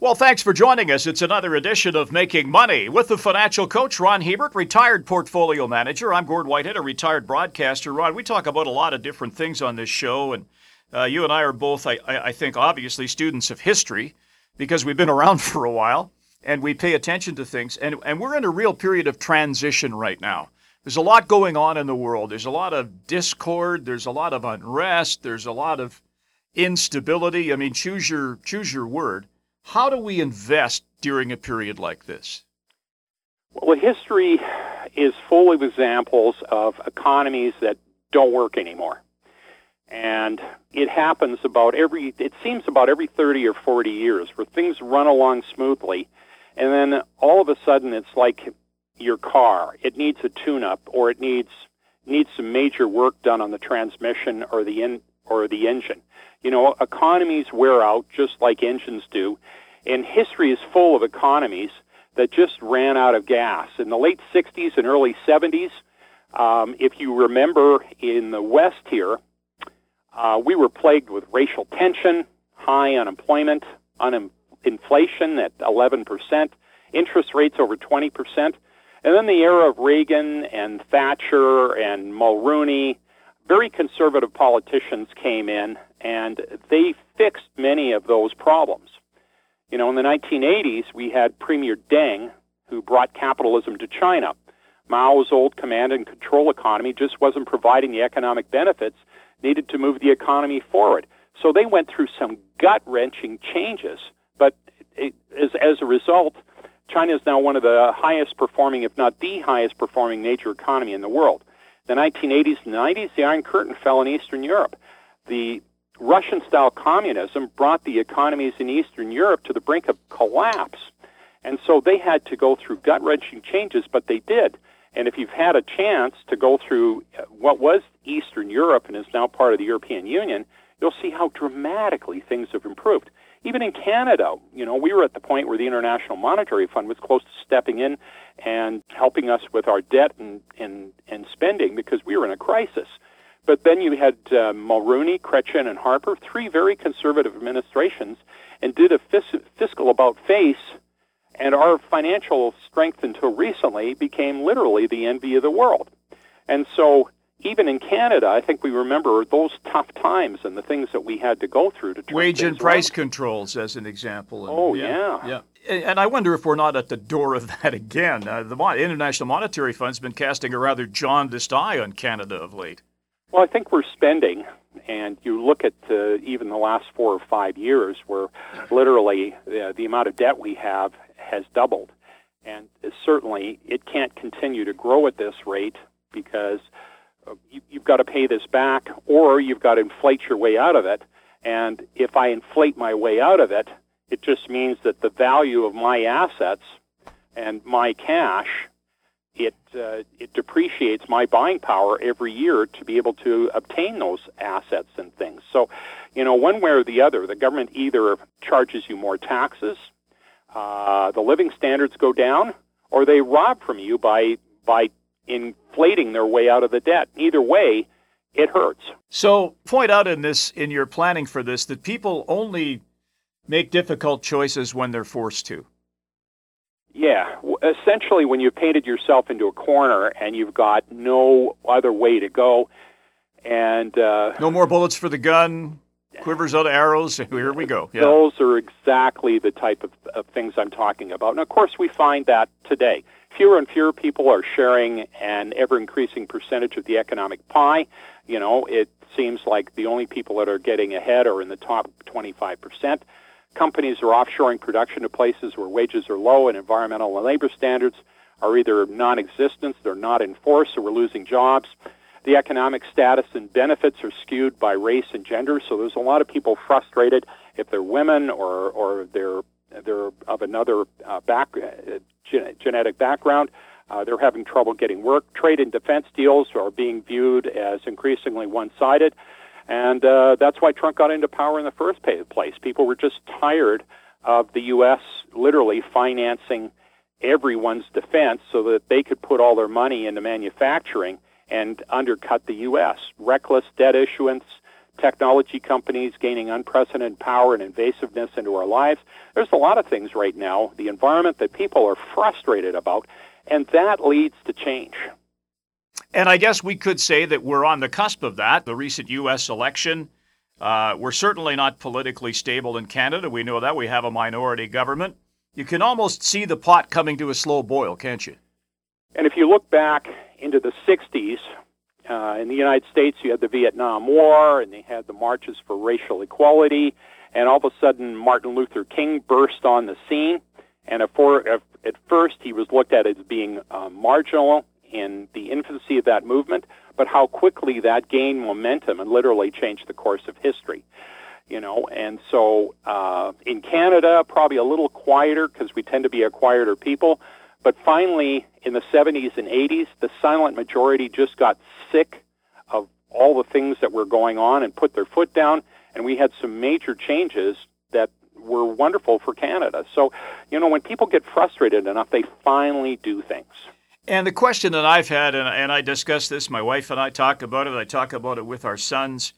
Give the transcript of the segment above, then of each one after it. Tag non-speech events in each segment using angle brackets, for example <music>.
Well, thanks for joining us. It's another edition of Making Money with the financial coach, Ron Hebert, retired portfolio manager. I'm Gord Whitehead, a retired broadcaster. Ron, we talk about a lot of different things on this show, and uh, you and I are both, I, I think, obviously students of history because we've been <laughs> around for a while and we pay attention to things. And, and we're in a real period of transition right now. There's a lot going on in the world. There's a lot of discord. There's a lot of unrest. There's a lot of instability. I mean, choose your choose your word. How do we invest during a period like this? Well, history is full of examples of economies that don't work anymore. And it happens about every, it seems about every 30 or 40 years where things run along smoothly. And then all of a sudden it's like your car. It needs a tune up or it needs, needs some major work done on the transmission or the in, or the engine. You know, economies wear out just like engines do, and history is full of economies that just ran out of gas. In the late 60s and early 70s, um, if you remember in the West here, uh, we were plagued with racial tension, high unemployment, un- inflation at 11%, interest rates over 20%. And then the era of Reagan and Thatcher and Mulroney, very conservative politicians came in and they fixed many of those problems. You know, in the 1980s, we had Premier Deng, who brought capitalism to China. Mao's old command and control economy just wasn't providing the economic benefits needed to move the economy forward. So they went through some gut wrenching changes. But it, as, as a result, China is now one of the highest performing, if not the highest performing major economy in the world. The 1980s and 90s, the Iron Curtain fell in Eastern Europe. The Russian style communism brought the economies in Eastern Europe to the brink of collapse. And so they had to go through gut wrenching changes, but they did. And if you've had a chance to go through uh, what was Eastern Europe and is now part of the European Union, you'll see how dramatically things have improved. Even in Canada, you know, we were at the point where the International Monetary Fund was close to stepping in and helping us with our debt and, and, and spending because we were in a crisis. But then you had uh, Mulroney, Chrétien, and Harper, three very conservative administrations, and did a fis- fiscal about face. And our financial strength until recently became literally the envy of the world. And so, even in Canada, I think we remember those tough times and the things that we had to go through to wage and price around. controls, as an example. And, Oh, yeah. yeah. And and I wonder if we're not at the door of <laughs> that again. Uh, the International Monetary Fund's been casting a rather jaundiced eye on Canada of late. Well, I think we're spending, and you look at uh, even the last four or five years, where literally uh, the amount of debt we have has doubled, and certainly it can't continue to grow at this rate because got to pay this back, or you've got to inflate your way out of it. And if I inflate my way out of it, it just means that the value of my assets and my cash it uh, it depreciates my buying power every year to be able to obtain those assets and things. So, you know, one way or the other, the government either charges you more taxes, uh, the living standards go down, or they rob from you by by inflating their way out of the debt. Either way, it hurts. So point out in this in your planning for this that people only make difficult choices when they're forced to. Yeah, essentially, when you've painted yourself into a corner and you've got no other way to go, and uh, No more bullets for the gun, quivers out of arrows. <laughs> Here we go. Yeah. those are exactly the type of, of things I'm talking about. And of course, we find that today. Fewer and fewer people are sharing an ever increasing percentage of the economic pie. You know, it seems like the only people that are getting ahead are in the top 25%. Companies are offshoring production to places where wages are low and environmental and labor standards are either non existent, they're not enforced, or we're losing jobs. The economic status and benefits are skewed by race and gender, so there's a lot of people frustrated if they're women or, or they're, they're of another uh, back, uh, gen- genetic background. Uh, they're having trouble getting work. Trade and defense deals are being viewed as increasingly one sided. And uh, that's why Trump got into power in the first place. People were just tired of the U.S. literally financing everyone's defense so that they could put all their money into manufacturing and undercut the U.S. Reckless debt issuance, technology companies gaining unprecedented power and invasiveness into our lives. There's a lot of things right now, the environment that people are frustrated about, and that leads to change. And I guess we could say that we're on the cusp of that. The recent U.S. election, uh, we're certainly not politically stable in Canada. We know that. We have a minority government. You can almost see the pot coming to a slow boil, can't you? And if you look back into the 60s, uh, in the United States, you had the Vietnam War, and they had the marches for racial equality, and all of a sudden, Martin Luther King burst on the scene. And at, first, he was looked at as being uh, marginal in the infancy of that movement, but how quickly that gained momentum and literally changed the course of history. You know, and so uh, in Canada, probably a little quieter because we tend to be a quieter people. But finally, in the 70s and 80s, the silent majority just got sick of all the things that were going on and put their foot down, and we had some major changes that were wonderful for Canada. So, you know, when people get frustrated enough, they finally do things. And the question that I've had, and, and I discuss this, my wife and I talk about it, I talk about it with our sons.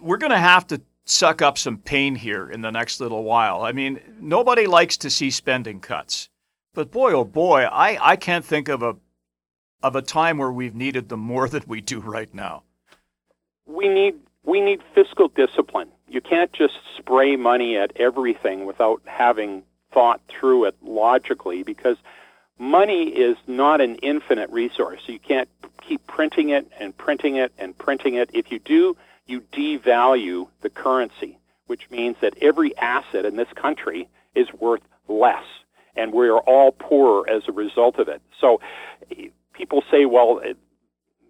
We're going to have to suck up some pain here in the next little while. I mean, nobody likes to see spending cuts. But boy, oh boy, I, I can't think of a of a time where we've needed them more than we do right now. We need we need fiscal discipline. You can't just spray money at everything without having thought through it logically because money is not an infinite resource. You can't keep printing it and printing it and printing it. If you do, you devalue the currency, which means that every asset in this country is worth less, and we are all poorer as a result of it. So people say, well,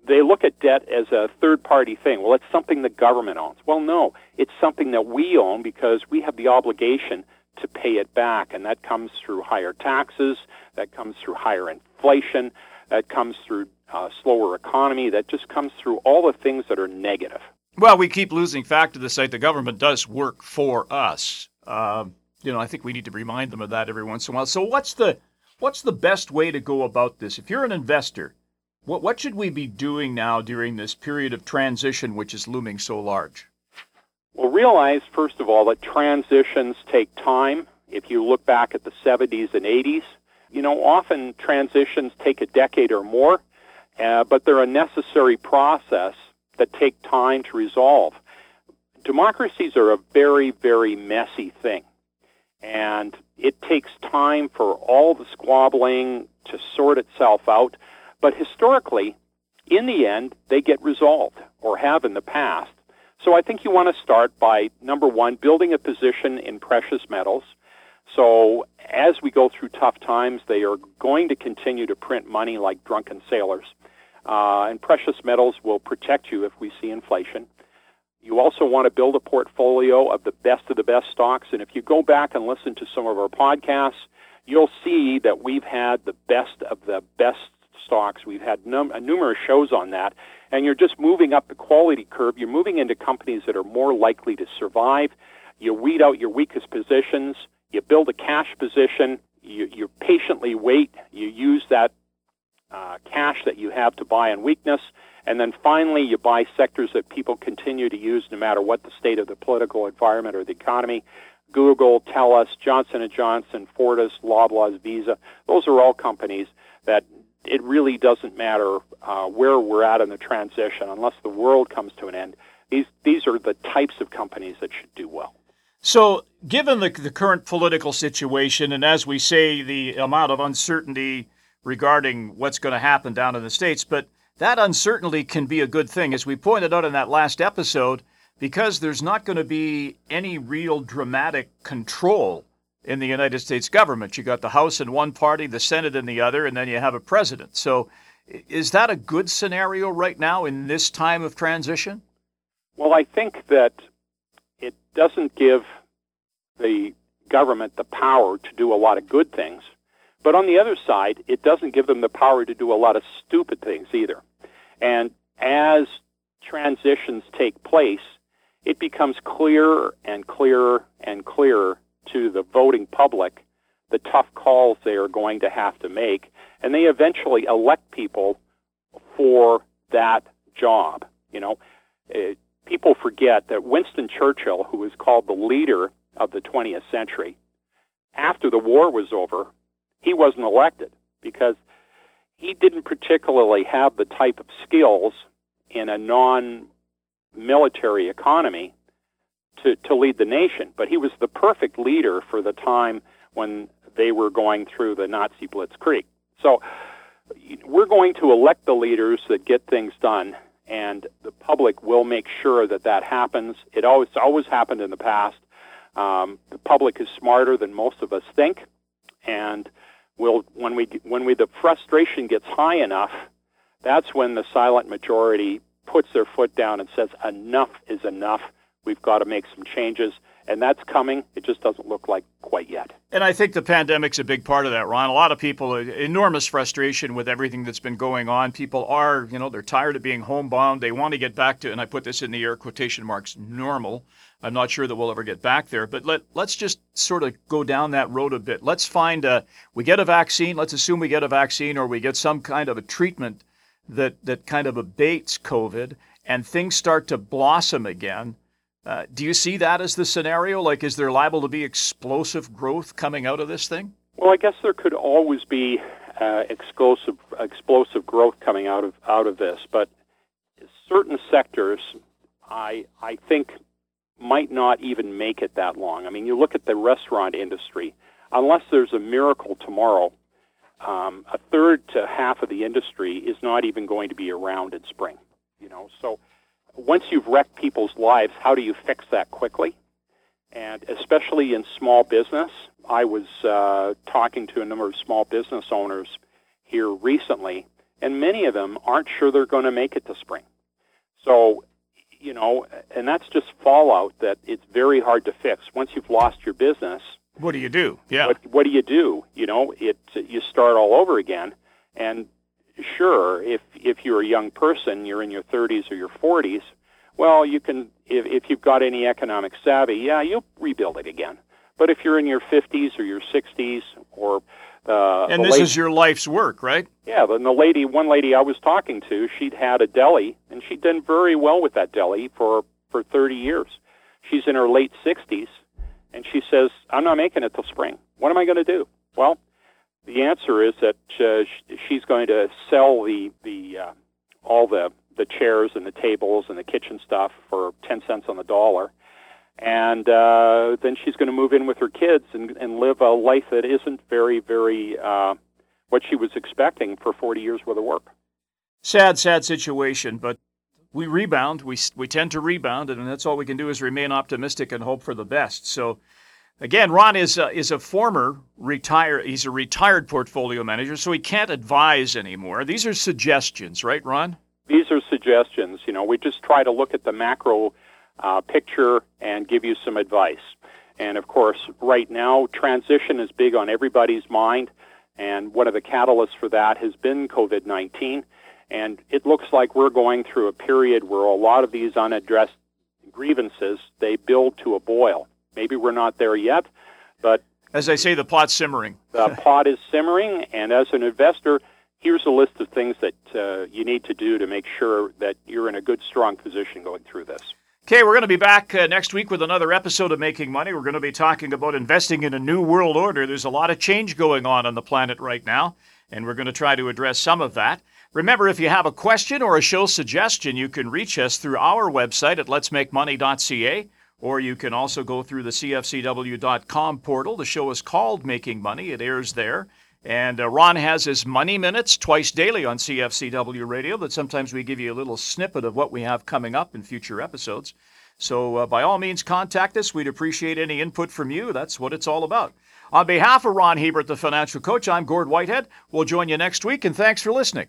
they look at debt as a third party thing. Well, it's something the government owns. Well, no, it's something that we own because we have the obligation to pay it back. And that comes through higher taxes, that comes through higher inflation, that comes through uh, slower economy, that just comes through all the things that are negative. Well, we keep losing fact to the site. The government does work for us. Uh, you know, I think we need to remind them of that every once in a while. So, what's the what's the best way to go about this? If you're an investor, what what should we be doing now during this period of transition, which is looming so large? Well, realize, first of all, that transitions take time. If you look back at the 70s and 80s, you know, often transitions take a decade or more, uh, but they're a necessary process that take time to resolve. Democracies are a very, very messy thing, and it takes time for all the squabbling to sort itself out. But historically, in the end, they get resolved or have in the past. So I think you want to start by number one, building a position in precious metals. So as we go through tough times, they are going to continue to print money like drunken sailors. Uh, and precious metals will protect you if we see inflation. You also want to build a portfolio of the best of the best stocks. And if you go back and listen to some of our podcasts, you'll see that we've had the best of the best stocks. We've had num- numerous shows on that and you're just moving up the quality curve. You're moving into companies that are more likely to survive. You weed out your weakest positions. You build a cash position. You, you patiently wait. You use that uh, cash that you have to buy in weakness. And then finally, you buy sectors that people continue to use no matter what the state of the political environment or the economy. Google, TELUS, Johnson & Johnson, Fortis, Loblaws, Visa. Those are all companies that it really doesn't matter uh, where we're at in the transition unless the world comes to an end. These, these are the types of companies that should do well. So, given the, the current political situation, and as we say, the amount of uncertainty regarding what's going to happen down in the States, but that uncertainty can be a good thing. As we pointed out in that last episode, because there's not going to be any real dramatic control in the United States government. You got the House in one party, the Senate in the other, and then you have a president. So, is that a good scenario right now in this time of transition? Well, I think that it doesn't give the government the power to do a lot of good things. But on the other side, it doesn't give them the power to do a lot of stupid things either. And as transitions take place, it becomes clearer and clearer and clearer to the voting public the tough calls they are going to have to make, and they eventually elect people for that job. You know, it, people forget that Winston Churchill, who was called the leader of the 20th century, after the war was over, he wasn't elected because he didn't particularly have the type of skills in a non military economy to, to lead the nation. But he was the perfect leader for the time when they were going through the Nazi blitzkrieg. So we're going to elect the leaders that get things done, and the public will make sure that that happens. It always always happened in the past. Um, the public is smarter than most of us think, and will when we when we the frustration gets high enough, that's when the silent majority puts their foot down and says enough is enough. We've got to make some changes and that's coming. It just doesn't look like quite yet. And I think the pandemic's a big part of that, Ron. A lot of people, enormous frustration with everything that's been going on. People are, you know, they're tired of being homebound. They want to get back to, and I put this in the air quotation marks, normal. I'm not sure that we'll ever get back there, but let let's just sort of go down that road a bit. Let's find a, we get a vaccine. Let's assume we get a vaccine or we get some kind of a treatment that that kind of abates COVID, and things start to blossom again uh, do you see that as the scenario? Like, is there liable to be explosive growth coming out of this thing? Well, I guess there could always be uh, explosive explosive growth coming out of out of this, but certain sectors, I I think, might not even make it that long. I mean, you look at the restaurant industry. Unless there's a miracle tomorrow, um, a third to half of the industry is not even going to be around in spring. You know, so once you've wrecked people's lives, how do you fix that quickly? And especially in small business, I was uh, talking to a number of small business owners here recently, and many of them aren't sure they're going to make it to spring. So, you know, and that's just fallout that it's very hard to fix. Once you've lost your business, what do you do? Yeah. What, what do you do? You know, it you start all over again, and sure, if if you're a young person, you're in your 30s or your 40s, well, you can if if you've got any economic savvy, yeah, you'll rebuild it again. But if you're in your 50s or your 60s or uh, and this lady, is your life's work, right? Yeah, and the lady, one lady I was talking to, she'd had a deli, and she'd done very well with that deli for for 30 years. She's in her late 60s, and she says, "I'm not making it till spring. What am I going to do?" Well, the answer is that uh, she's going to sell the the uh, all the the chairs and the tables and the kitchen stuff for ten cents on the dollar, and uh, then she's going to move in with her kids and, and live a life that isn't very very uh, what she was expecting for forty years worth of work. Sad, sad situation, but we rebound. We we tend to rebound, and that's all we can do is remain optimistic and hope for the best. So. Again, Ron is a, is a former retired. He's a retired portfolio manager, so he can't advise anymore. These are suggestions, right, Ron? These are suggestions. You know, we just try to look at the macro uh, picture and give you some advice. And of course, right now, transition is big on everybody's mind. And one of the catalysts for that has been COVID 19. And it looks like we're going through a period where a lot of these unaddressed grievances they build to a boil. Maybe we're not there yet, but as I say, the pot's simmering. the <laughs> pot is simmering, and as an investor, here's a list of things that uh, you need to do to make sure that you're in a good, strong position going through this. Okay, we're going to be back uh, next week with another episode of Making Money. We're going to be talking about investing in a new world order. There's a lot of change going on on the planet right now, and we're going to try to address some of that. Remember, if you have a question or a show suggestion, you can reach us through our website at letsmakemoney.ca or you can also go through the CFCW.com portal. The show is called Making Money, it airs there. And uh, Ron has his Money Minutes twice daily on CFCW Radio that sometimes we give you a little snippet of what we have coming up in future episodes. So uh, by all means, contact us. We'd appreciate any input from you. That's what it's all about. On behalf of Ron Hebert, the financial coach, I'm Gord Whitehead. We'll join you next week, and thanks for listening.